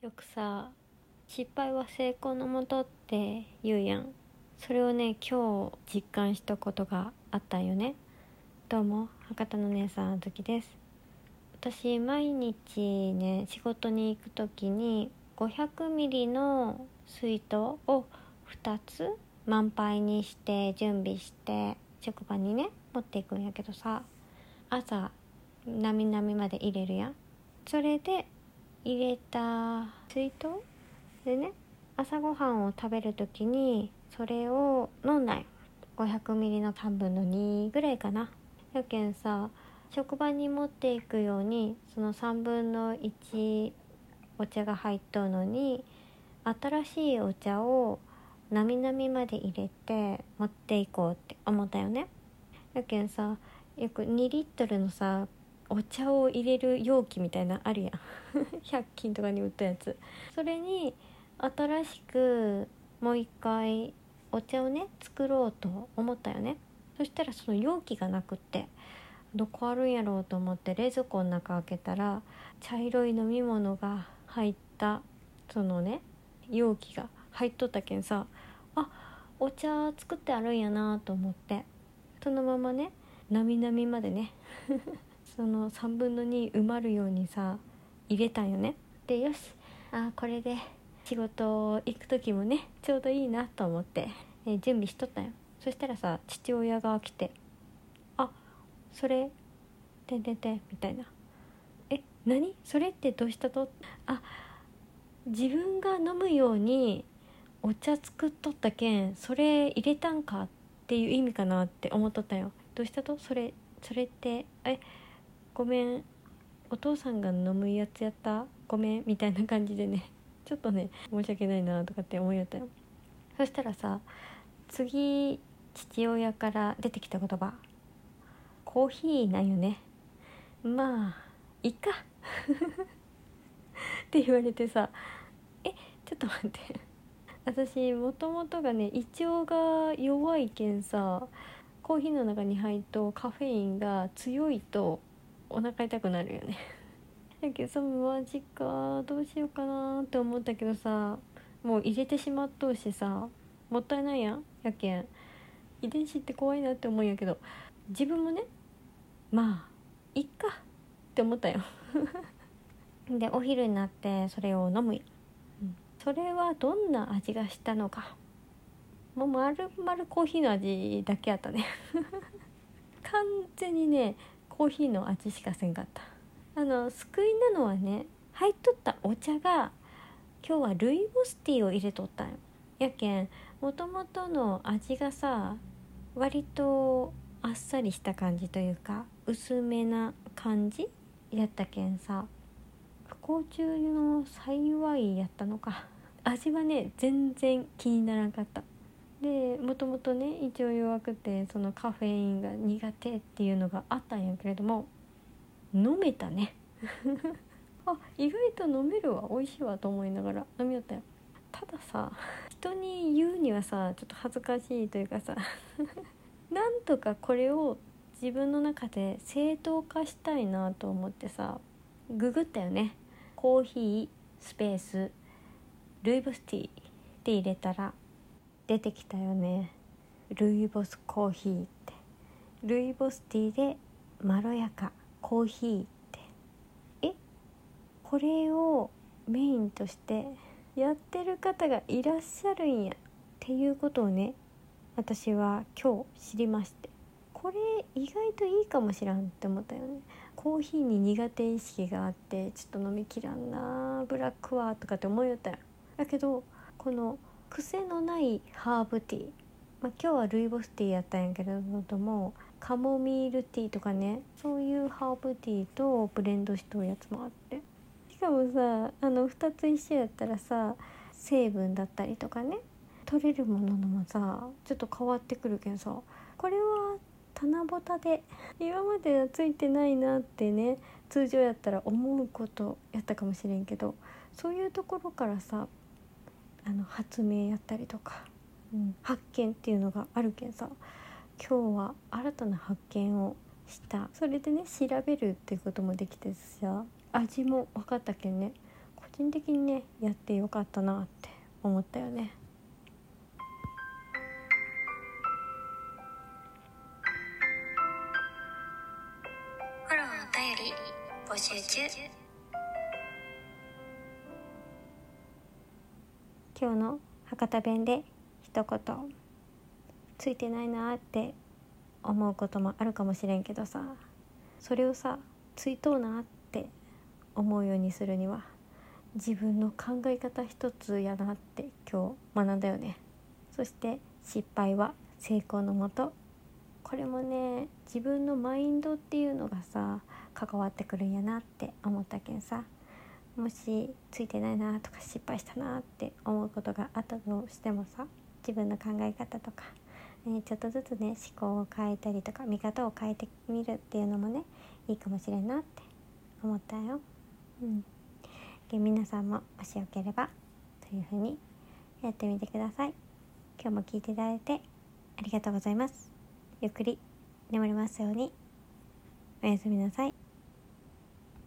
よくさ失敗は成功のもとって言うやん。それをね今日実感したことがあったんよね。どうも博多の姉さんあずきです。私毎日ね仕事に行く時に500ミリの水筒を2つ満杯にして準備して職場にね持っていくんやけどさ朝なみなみまで入れるやん。それで入れた水筒でね朝ごはんを食べる時にそれを飲んだよ。500ミリの3分の2ぐらいかな。やけんさ職場に持っていくようにその3分の1お茶が入っとうのに新しいお茶をなみなみまで入れて持っていこうって思ったよね。やけんさよく2リットルのさお茶を入れる容器みたいなあるやん。100均とかに売ったやつ。それに新しくもう一回お茶をね作ろうと思ったよね。そしたらその容器がなくってどこあるんやろうと思って冷蔵庫の中開けたら茶色い飲み物が入ったそのね容器が入っとったけんさあお茶作ってあるんやなと思ってそのままねなみなみまでね。その3分の2埋まるようにさ入れたんよね。でよし。あこれで仕事行く時もねちょうどいいなと思って、え準備しとったよ。そしたらさ父親が来て「あそれてんてんてん」みたいな「え何？それってどうしたと?」あ自分が飲むようにお茶作っとったけんそれ入れたんかっていう意味かなって思っとったよ。どうしたと？それそれってえごめんお父さんが飲むやつやった？ごめんみたいな感じでねちょっとね申し訳ないなとかって思いよったよ。そしたらさ次父親から出てきた言葉コーヒーなんよね。まあいっか。って言われてさえちょっと待って。私もともとがね胃腸が弱いけんさコーヒーの中に入るとカフェインが強いとお腹痛くなるよね。だけどさマジかどうしようかなって思ったけどさもう入れてしまっとうしさもったいないやんやけん。遺伝子って怖いなって思うんやけど自分もねまあいっかって思ったよ。でお昼になってそれを飲むよ、うん。それはどんな味がしたのか。もうまるまるコーヒーの味だけやったね。完全にねコーヒーの味しかせんかった。あの救いなのはね入っとったお茶が今日はルイボスティーを入れとったんやけんもともとの味がさ割とあっさりした感じというか薄めな感じやったけんさ不幸中の幸いやったのか。味はね全然気にならんかった。でもともとね胃腸弱くてそのカフェインが苦手っていうのがあったんやけれども飲めたね。あ意外と飲めるわ美味しいわと思いながら飲みよったよ。たださ人に言うにはさちょっと恥ずかしいというかさ なんとかこれを自分の中で正当化したいなと思ってさググったよね。コーヒースペースルイボスティーって入れたら出てきたよね。ルイボスコーヒーって。ルイボスティーでまろやか。コーヒーって。え？これをメインとしてやってる方がいらっしゃるんや。っていうことをね私は今日知りまして。これ意外といいかもしらんって思ったよね。コーヒーに苦手意識があってちょっと飲みきらんなブラックはとかって思いよったよだけどこの癖のないハーブティー、まあ、今日はルイボスティーやったんやけれどもカモミールティーとかねそういうハーブティーとブレンドしとるやつもあって。しかもさあの2つ一緒やったらさ成分だったりとかね取れるもののもさちょっと変わってくるけんさこれは棚ぼたで今まではついてないなってね通常やったら思うことやったかもしれんけどそういうところからさあの発明やったりとか、うん、発見っていうのがあるけんさ今日は新たな発見をした。それでね調べるっていうこともできてさ味も分かったけんねこ人的にねやってよかったなって思ったよね。フォローお便り募集中今日の博多弁で一言ついてないなって思うこともあるかもしれんけどさそれをさついとうなって思うようにするには自分の考え方一つやなって今日学んだよね。そして失敗は成功のもと。これもね自分のマインドっていうのがさ関わってくるんやなって思ったけんさ。もしついてないなとか失敗したなって思うことがあったとしてもさ自分の考え方とか、えーちょっとずつね思考を変えたりとか見方を変えてみるっていうのもねいいかもしれんなって思ったよ。うん、で皆さんももしよければというふうにやってみてください。今日も聞いていただいてありがとうございます。ゆっくり眠りますように。おやすみなさい。